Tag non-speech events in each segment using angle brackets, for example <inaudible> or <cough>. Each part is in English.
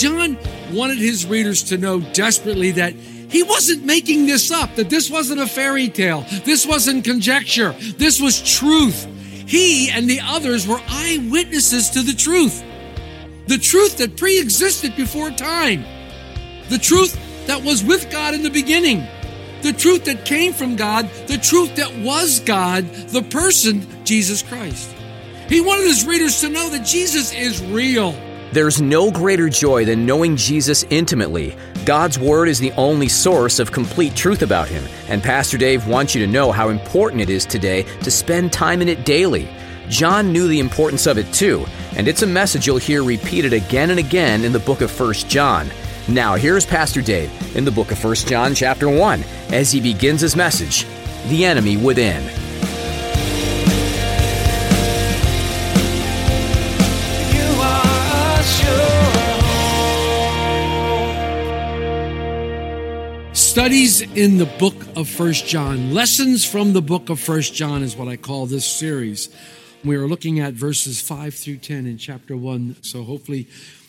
John wanted his readers to know desperately that he wasn't making this up, that this wasn't a fairy tale, this wasn't conjecture, this was truth. He and the others were eyewitnesses to the truth. The truth that pre existed before time. The truth that was with God in the beginning. The truth that came from God. The truth that was God, the person, Jesus Christ. He wanted his readers to know that Jesus is real. There's no greater joy than knowing Jesus intimately. God's Word is the only source of complete truth about Him, and Pastor Dave wants you to know how important it is today to spend time in it daily. John knew the importance of it too, and it's a message you'll hear repeated again and again in the book of 1 John. Now, here's Pastor Dave in the book of 1 John, chapter 1, as he begins his message The Enemy Within. Studies in the book of First John. Lessons from the book of First John is what I call this series. We are looking at verses 5 through 10 in chapter 1. So hopefully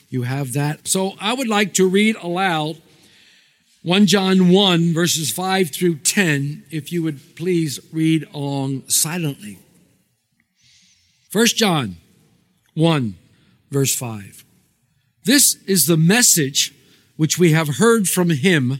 you have that. So I would like to read aloud 1 John 1, verses 5 through 10, if you would please read along silently. 1 John 1, verse 5. This is the message which we have heard from him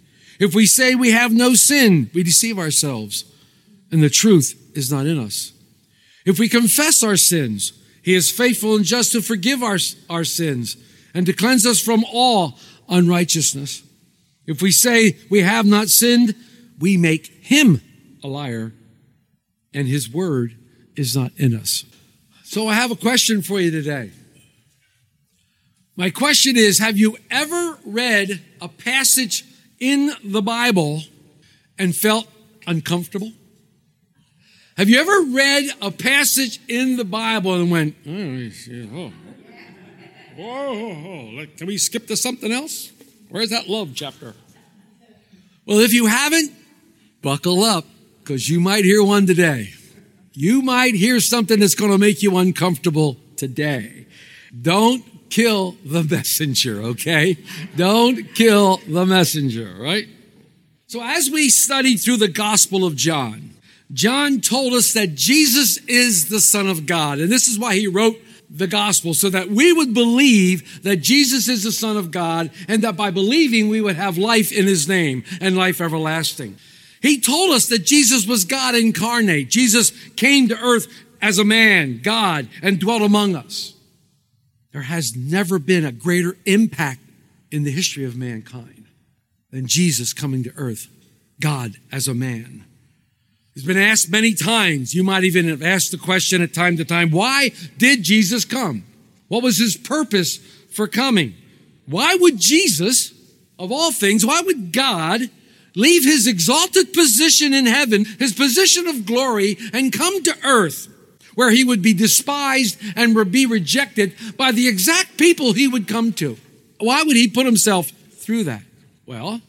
If we say we have no sin, we deceive ourselves and the truth is not in us. If we confess our sins, he is faithful and just to forgive our, our sins and to cleanse us from all unrighteousness. If we say we have not sinned, we make him a liar and his word is not in us. So I have a question for you today. My question is Have you ever read a passage in the Bible and felt uncomfortable? Have you ever read a passage in the Bible and went, oh, oh. Whoa, like, can we skip to something else? Where's that love chapter? Well, if you haven't, buckle up because you might hear one today. You might hear something that's going to make you uncomfortable today. Don't kill the <laughs> messenger, okay? Don't kill the messenger, right? So as we study through the Gospel of John, John told us that Jesus is the Son of God. And this is why he wrote the Gospel, so that we would believe that Jesus is the Son of God and that by believing we would have life in his name and life everlasting. He told us that Jesus was God incarnate. Jesus came to earth as a man, God, and dwelt among us. There has never been a greater impact in the history of mankind than Jesus coming to earth, God as a man. It's been asked many times. You might even have asked the question at time to time, why did Jesus come? What was his purpose for coming? Why would Jesus, of all things, why would God leave his exalted position in heaven, his position of glory, and come to earth where he would be despised and be rejected by the exact people he would come to? Why would he put himself through that? Well,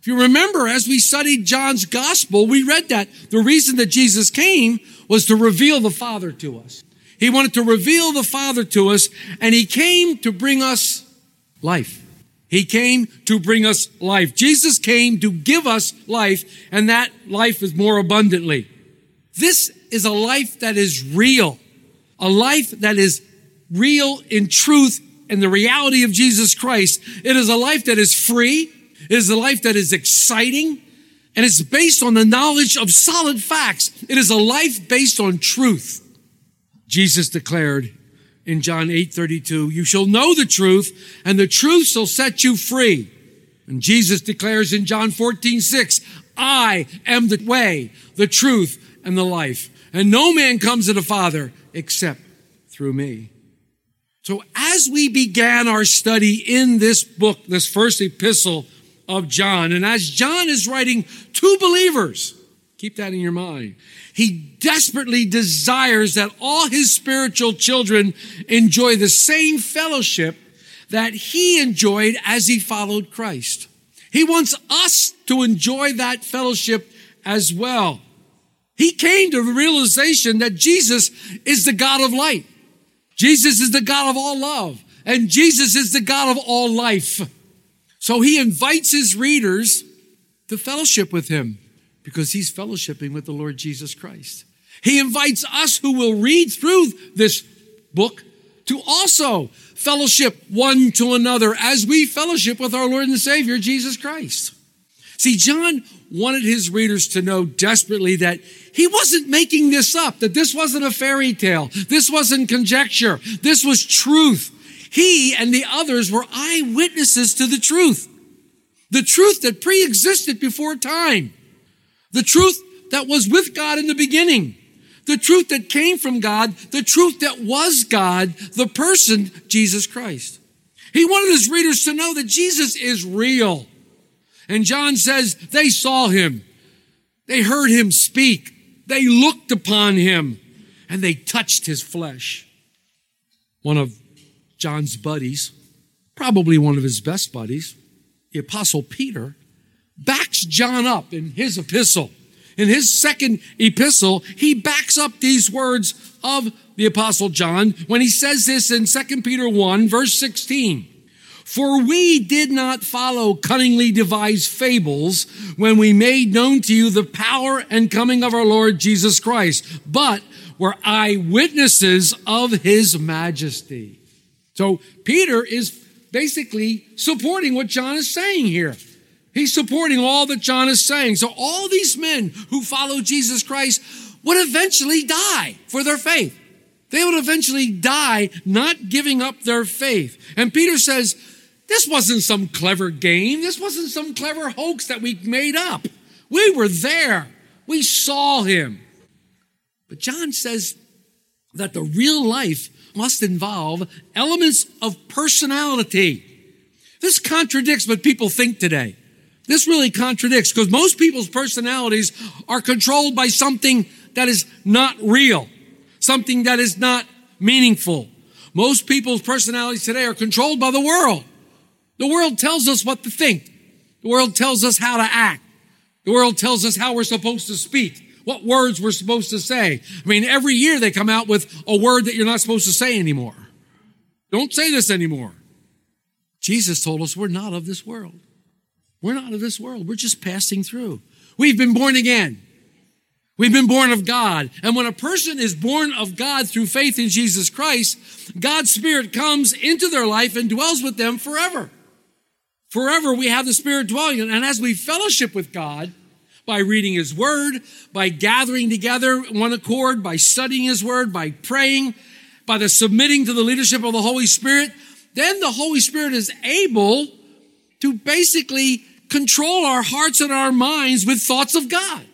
if you remember, as we studied John's gospel, we read that the reason that Jesus came was to reveal the Father to us. He wanted to reveal the Father to us, and He came to bring us life. He came to bring us life. Jesus came to give us life, and that life is more abundantly. This is a life that is real, a life that is real in truth and the reality of Jesus Christ. It is a life that is free. It is a life that is exciting and it's based on the knowledge of solid facts. It is a life based on truth. Jesus declared in John 8 32, you shall know the truth and the truth shall set you free. And Jesus declares in John 14 6, I am the way, the truth, and the life. And no man comes to the Father except through me. So as we began our study in this book, this first epistle of John, and as John is writing to believers, keep that in your mind. He desperately desires that all his spiritual children enjoy the same fellowship that he enjoyed as he followed Christ. He wants us to enjoy that fellowship as well. He came to the realization that Jesus is the God of light. Jesus is the God of all love. And Jesus is the God of all life. So he invites his readers to fellowship with him because he's fellowshipping with the Lord Jesus Christ. He invites us who will read through this book to also fellowship one to another as we fellowship with our Lord and Savior, Jesus Christ. See, John wanted his readers to know desperately that he wasn't making this up, that this wasn't a fairy tale. This wasn't conjecture. This was truth. He and the others were eyewitnesses to the truth. The truth that pre-existed before time. The truth that was with God in the beginning. The truth that came from God. The truth that was God, the person, Jesus Christ. He wanted his readers to know that Jesus is real. And John says they saw him. They heard him speak. They looked upon him and they touched his flesh. One of John's buddies, probably one of his best buddies, the apostle Peter, backs John up in his epistle. In his second epistle, he backs up these words of the apostle John when he says this in 2 Peter 1 verse 16. For we did not follow cunningly devised fables when we made known to you the power and coming of our Lord Jesus Christ, but were eyewitnesses of his majesty. So Peter is basically supporting what John is saying here. He's supporting all that John is saying. So all these men who follow Jesus Christ would eventually die for their faith. They would eventually die not giving up their faith. And Peter says, this wasn't some clever game. This wasn't some clever hoax that we made up. We were there. We saw him. But John says that the real life must involve elements of personality. This contradicts what people think today. This really contradicts because most people's personalities are controlled by something that is not real, something that is not meaningful. Most people's personalities today are controlled by the world. The world tells us what to think. The world tells us how to act. The world tells us how we're supposed to speak, what words we're supposed to say. I mean, every year they come out with a word that you're not supposed to say anymore. Don't say this anymore. Jesus told us we're not of this world. We're not of this world. We're just passing through. We've been born again. We've been born of God. And when a person is born of God through faith in Jesus Christ, God's Spirit comes into their life and dwells with them forever. Forever we have the Spirit dwelling. And as we fellowship with God by reading His Word, by gathering together one accord, by studying His Word, by praying, by the submitting to the leadership of the Holy Spirit, then the Holy Spirit is able to basically control our hearts and our minds with thoughts of God.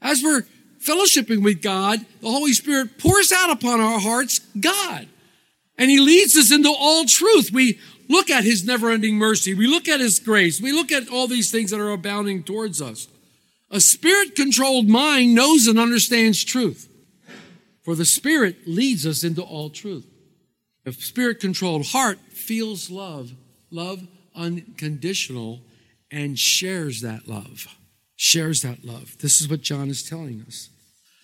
As we're fellowshipping with God, the Holy Spirit pours out upon our hearts God. And He leads us into all truth. We look at His never ending mercy. We look at His grace. We look at all these things that are abounding towards us. A spirit controlled mind knows and understands truth. For the Spirit leads us into all truth. A spirit controlled heart feels love, love unconditional, and shares that love. Shares that love. This is what John is telling us.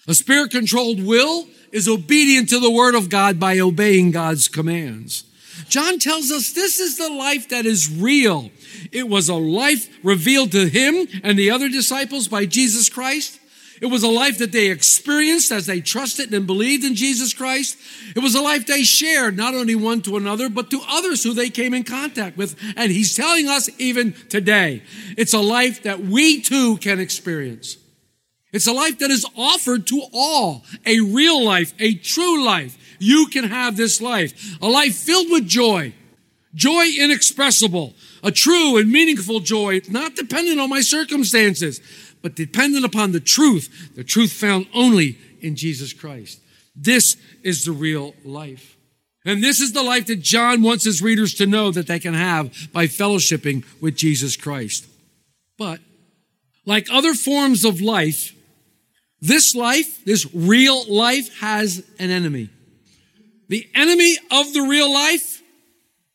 A spirit controlled will is obedient to the word of God by obeying God's commands. John tells us this is the life that is real. It was a life revealed to him and the other disciples by Jesus Christ. It was a life that they experienced as they trusted and believed in Jesus Christ. It was a life they shared, not only one to another, but to others who they came in contact with. And he's telling us even today, it's a life that we too can experience. It's a life that is offered to all. A real life, a true life. You can have this life. A life filled with joy. Joy inexpressible. A true and meaningful joy, not dependent on my circumstances but dependent upon the truth, the truth found only in Jesus Christ. This is the real life. And this is the life that John wants his readers to know that they can have by fellowshipping with Jesus Christ. But like other forms of life, this life, this real life has an enemy. The enemy of the real life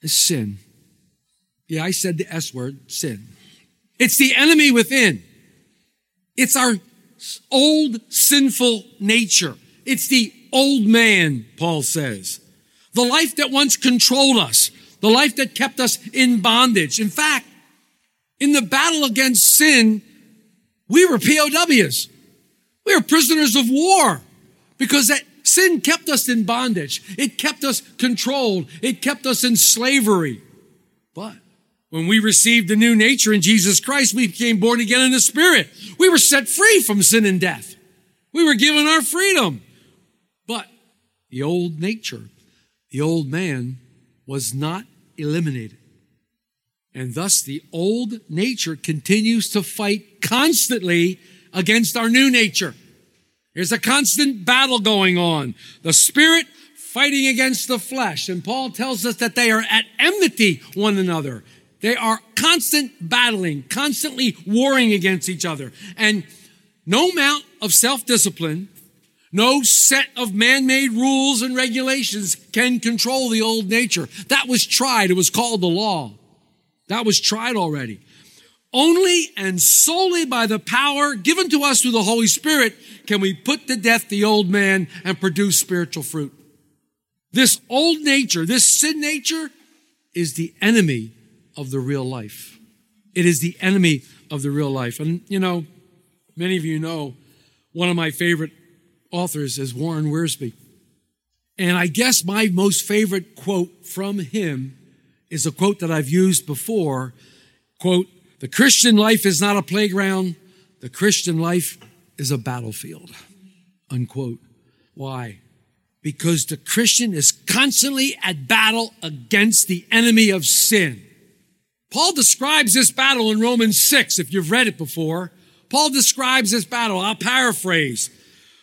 is sin. Yeah, I said the S word, sin. It's the enemy within. It's our old sinful nature. It's the old man, Paul says. The life that once controlled us, the life that kept us in bondage. In fact, in the battle against sin, we were POWs. We were prisoners of war because that sin kept us in bondage. It kept us controlled. It kept us in slavery. But when we received the new nature in Jesus Christ, we became born again in the Spirit. We were set free from sin and death. We were given our freedom. But the old nature, the old man, was not eliminated. And thus the old nature continues to fight constantly against our new nature. There's a constant battle going on. The spirit fighting against the flesh. And Paul tells us that they are at enmity one another. They are constant battling, constantly warring against each other. And no amount of self-discipline, no set of man-made rules and regulations can control the old nature. That was tried. It was called the law. That was tried already. Only and solely by the power given to us through the Holy Spirit can we put to death the old man and produce spiritual fruit. This old nature, this sin nature is the enemy of the real life. It is the enemy of the real life. And, you know, many of you know one of my favorite authors is Warren Wiersbe. And I guess my most favorite quote from him is a quote that I've used before. Quote, the Christian life is not a playground. The Christian life is a battlefield. Unquote. Why? Because the Christian is constantly at battle against the enemy of sin. Paul describes this battle in Romans 6, if you've read it before. Paul describes this battle. I'll paraphrase.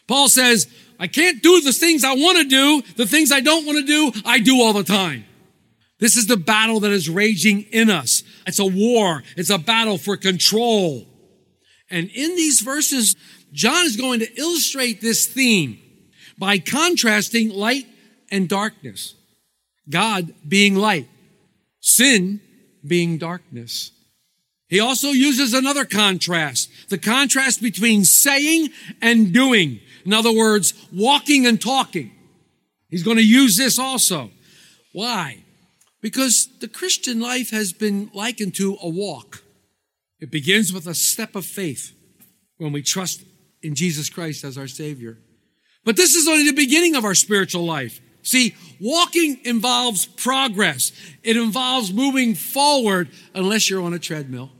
Paul says, I can't do the things I want to do. The things I don't want to do, I do all the time. This is the battle that is raging in us. It's a war. It's a battle for control. And in these verses, John is going to illustrate this theme by contrasting light and darkness. God being light, sin being darkness. He also uses another contrast, the contrast between saying and doing. In other words, walking and talking. He's going to use this also. Why? Because the Christian life has been likened to a walk. It begins with a step of faith when we trust in Jesus Christ as our Savior. But this is only the beginning of our spiritual life. See, walking involves progress. It involves moving forward unless you're on a treadmill.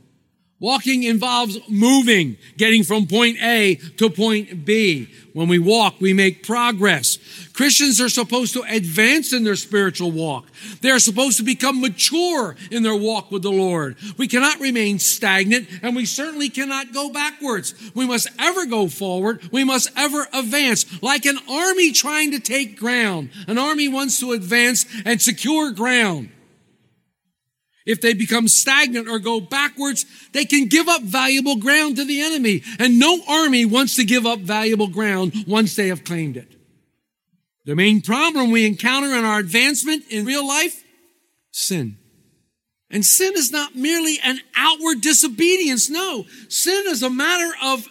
Walking involves moving, getting from point A to point B. When we walk, we make progress. Christians are supposed to advance in their spiritual walk. They are supposed to become mature in their walk with the Lord. We cannot remain stagnant and we certainly cannot go backwards. We must ever go forward. We must ever advance like an army trying to take ground. An army wants to advance and secure ground. If they become stagnant or go backwards, they can give up valuable ground to the enemy. And no army wants to give up valuable ground once they have claimed it. The main problem we encounter in our advancement in real life, sin. And sin is not merely an outward disobedience. No, sin is a matter of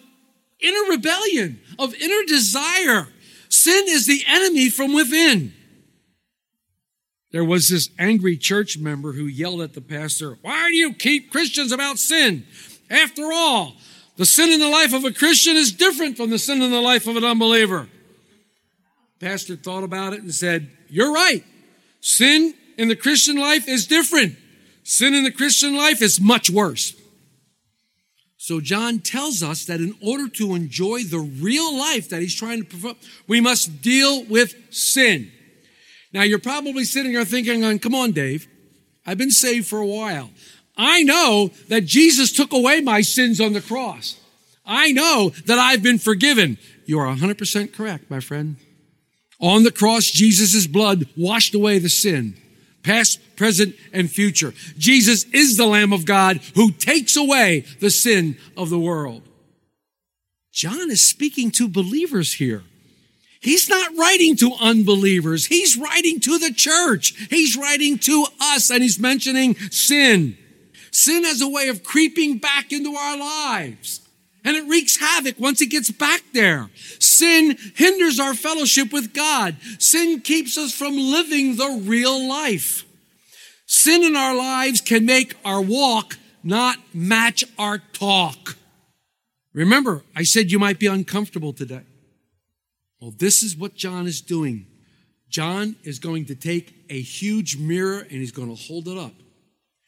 inner rebellion, of inner desire. Sin is the enemy from within. There was this angry church member who yelled at the pastor, Why do you keep Christians about sin? After all, The sin in the life of a Christian is different from the sin in the life of an unbeliever. Pastor thought about it and said, You're right. Sin in the Christian life is different. Sin in the Christian life is much worse. So John tells us that in order to enjoy the real life that he's trying to provoke, we must deal with sin. Now you're probably sitting there thinking, come on, Dave. I've been saved for a while. I know that Jesus took away my sins on the cross. I know that I've been forgiven. You are 100% correct, my friend. On the cross, Jesus' blood washed away the sin, past, present, and future. Jesus is the Lamb of God who takes away the sin of the world. John is speaking to believers here. He's not writing to unbelievers. He's writing to the church. He's writing to us and he's mentioning sin. Sin has a way of creeping back into our lives and it wreaks havoc once it gets back there. Sin hinders our fellowship with God. Sin keeps us from living the real life. Sin in our lives can make our walk not match our talk. Remember, I said you might be uncomfortable today. Well, this is what John is doing. John is going to take a huge mirror and he's going to hold it up.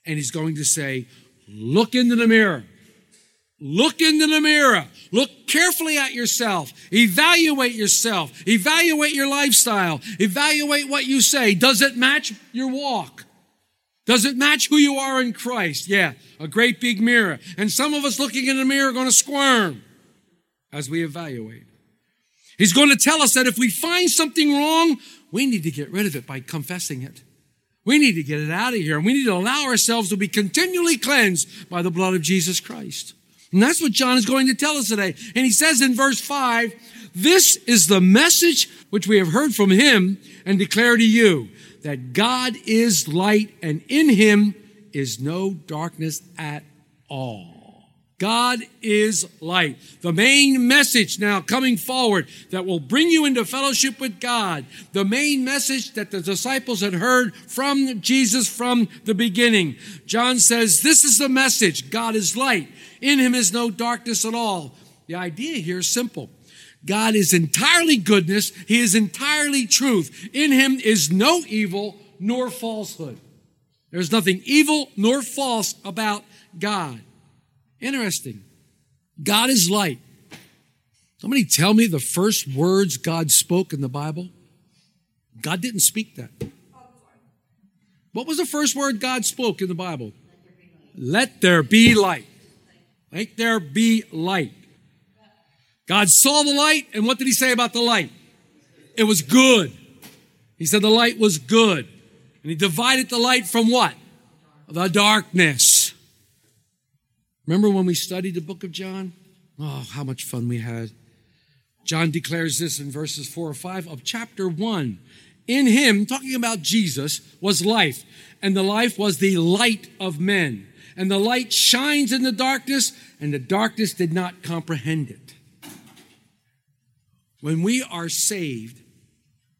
And he's going to say, Look into the mirror. Look into the mirror. Look carefully at yourself. Evaluate yourself. Evaluate your lifestyle. Evaluate what you say. Does it match your walk? Does it match who you are in Christ? Yeah, a great big mirror. And some of us looking in the mirror are going to squirm as we evaluate. He's going to tell us that if we find something wrong, we need to get rid of it by confessing it. We need to get it out of here. And we need to allow ourselves to be continually cleansed by the blood of Jesus Christ. And that's what John is going to tell us today. And he says in verse 5, this is the message which we have heard from him and declare to you that God is light and in him is no darkness at all. God is light. The main message now coming forward that will bring you into fellowship with God. The main message that the disciples had heard from Jesus from the beginning. John says, this is the message. God is light. In him is no darkness at all. The idea here is simple. God is entirely goodness. He is entirely truth. In him is no evil nor falsehood. There's nothing evil nor false about God. Interesting. God is light. Somebody tell me the first words God spoke in the Bible? God didn't speak that. What was the first word God spoke in the Bible? Let there be light. Let there be light. God saw the light, and what did he say about the light? It was good. He said the light was good. And he divided the light from what? The darkness. Remember when we studied the book of John? Oh, how much fun we had. John declares this in verses four or five of chapter one. In him, talking about Jesus, was life, and the life was the light of men. And the light shines in the darkness, and the darkness did not comprehend it. When we are saved,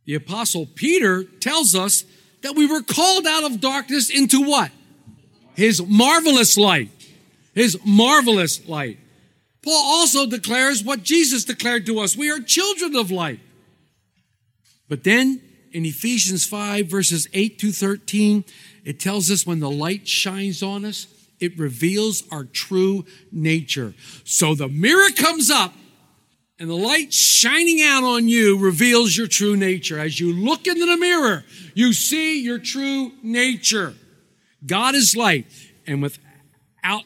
the apostle Peter tells us that we were called out of darkness into what? His marvelous light his marvelous light. Paul also declares what Jesus declared to us. We are children of light. But then in Ephesians 5 verses 8 to 13, it tells us when the light shines on us, it reveals our true nature. So the mirror comes up and the light shining out on you reveals your true nature. As you look into the mirror, you see your true nature. God is light and with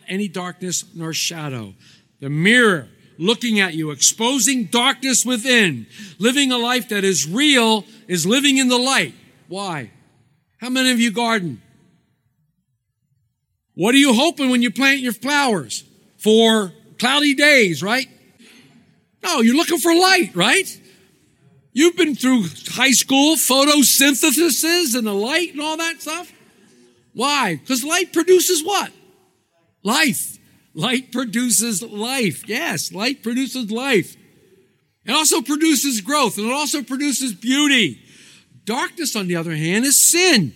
any darkness nor shadow. The mirror looking at you, exposing darkness within. Living a life that is real is living in the light. Why? How many of you garden? What are you hoping when you plant your flowers? For cloudy days, right? No, you're looking for light, right? You've been through high school photosynthesis and the light and all that stuff. Why? Because light produces what? Life. Light produces life. Yes, light produces life. It also produces growth and it also produces beauty. Darkness, on the other hand, is sin.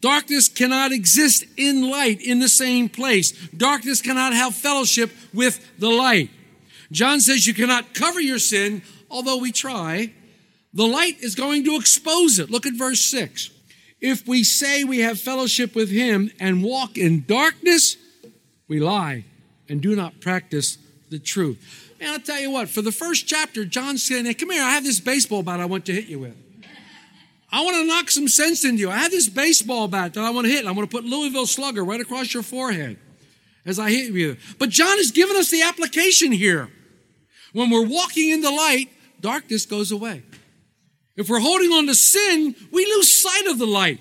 Darkness cannot exist in light in the same place. Darkness cannot have fellowship with the light. John says you cannot cover your sin, although we try. The light is going to expose it. Look at verse 6. If we say we have fellowship with him and walk in darkness, we lie and do not practice the truth. Man, I'll tell you what, for the first chapter, John's saying, hey, come here, I have this baseball bat I want to hit you with. I want to knock some sense into you. I have this baseball bat that I want to hit. I want to put Louisville Slugger right across your forehead as I hit you. But John has given us the application here. When we're walking in the light, darkness goes away. If we're holding on to sin, we lose sight of the light.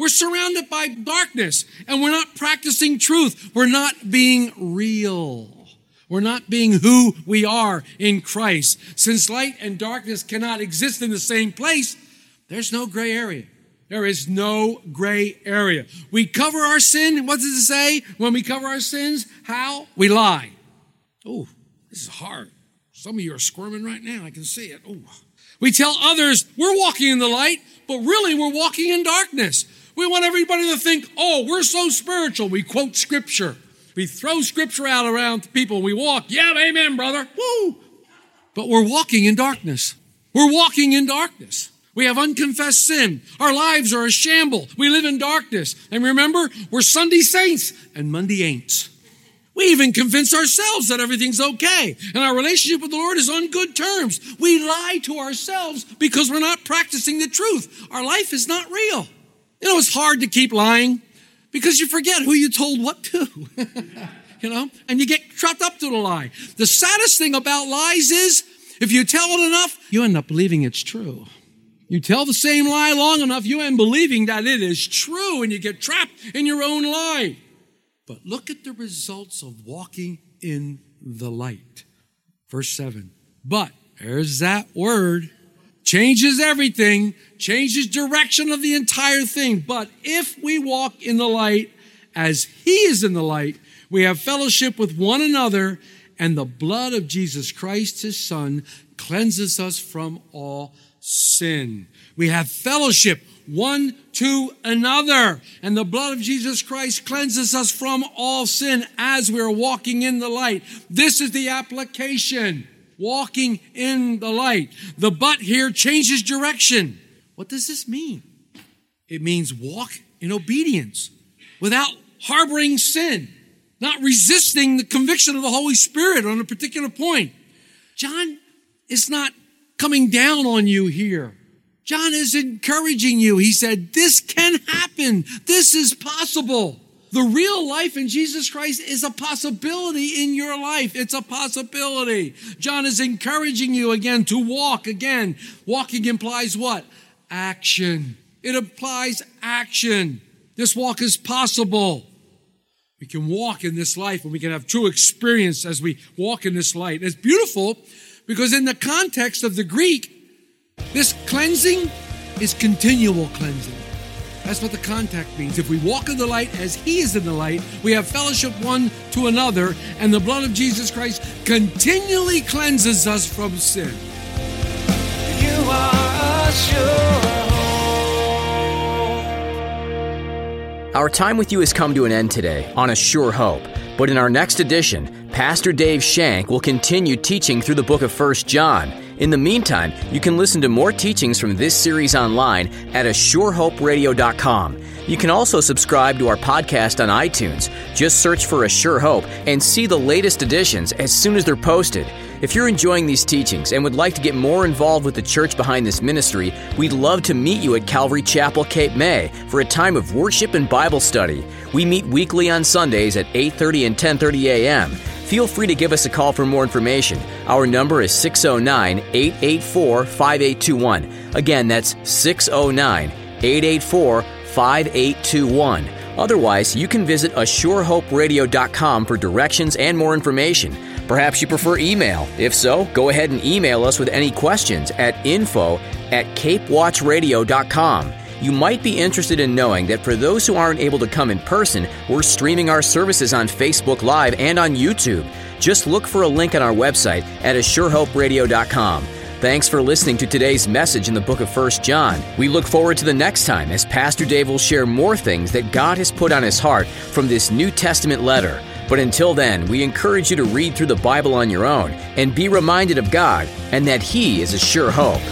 We're surrounded by darkness and we're not practicing truth. We're not being real. We're not being who we are in Christ. Since light and darkness cannot exist in the same place, there's no gray area. There is no gray area. We cover our sin. What does it say when we cover our sins? How? We lie. Oh, this is hard. Some of you are squirming right now. I can see it. Oh. We tell others we're walking in the light, but really we're walking in darkness. We want everybody to think, oh, we're so spiritual. We quote scripture. We throw scripture out around people. We walk. Yeah, amen, brother. Woo. But we're walking in darkness. We're walking in darkness. We have unconfessed sin. Our lives are a shamble. We live in darkness. And remember, we're Sunday saints and Monday ain'ts. We even convince ourselves that everything's okay and our relationship with the Lord is on good terms. We lie to ourselves because we're not practicing the truth. Our life is not real. You know, it's hard to keep lying because you forget who you told what to. <laughs> you know, and you get trapped up to the lie. The saddest thing about lies is if you tell it enough, you end up believing it's true. You tell the same lie long enough, you end believing that it is true and you get trapped in your own lie. But look at the results of walking in the light. Verse 7. But, there's that word, changes everything, changes direction of the entire thing. But if we walk in the light as He is in the light, we have fellowship with one another, and the blood of Jesus Christ, His Son, cleanses us from all sin. We have fellowship one to another. And the blood of Jesus Christ cleanses us from all sin as we're walking in the light. This is the application. Walking in the light. The but here changes direction. What does this mean? It means walk in obedience without harboring sin, not resisting the conviction of the Holy Spirit on a particular point. John is not coming down on you here. John is encouraging you. He said, this can happen. This is possible. The real life in Jesus Christ is a possibility in your life. It's a possibility. John is encouraging you again to walk again. Walking implies what? Action. It implies action. This walk is possible. We can walk in this life and we can have true experience as we walk in this light. It's beautiful because in the context of the Greek, this cleansing is continual cleansing. That's what the contact means. If we walk in the light as He is in the light, we have fellowship one to another, and the blood of Jesus Christ continually cleanses us from sin. You are sure. Our time with you has come to an end today on A Sure Hope. But in our next edition, Pastor Dave Shank will continue teaching through the book of 1 John. In the meantime, you can listen to more teachings from this series online at ASureHopeRadio.com. You can also subscribe to our podcast on iTunes. Just search for A Sure Hope and see the latest editions as soon as they're posted. If you're enjoying these teachings and would like to get more involved with the church behind this ministry, we'd love to meet you at Calvary Chapel, Cape May for a time of worship and Bible study. We meet weekly on Sundays at 8:30 and 10:30 a.m. Feel free to give us a call for more information. Our number is 609 884 5821. Again, that's 609 884 5821. Otherwise, you can visit ASureHopeRadio.com for directions and more information. Perhaps you prefer email. If so, go ahead and email us with any questions at info at capewatchradio.com. You might be interested in knowing that for those who aren't able to come in person, we're streaming our services on Facebook Live and on YouTube. Just look for a link on our website at ASureHopeRadio.com. Thanks for listening to today's message in the book of 1 John. We look forward to the next time as Pastor Dave will share more things that God has put on his heart from this New Testament letter. But until then, we encourage you to read through the Bible on your own and be reminded of God and that He is a sure hope.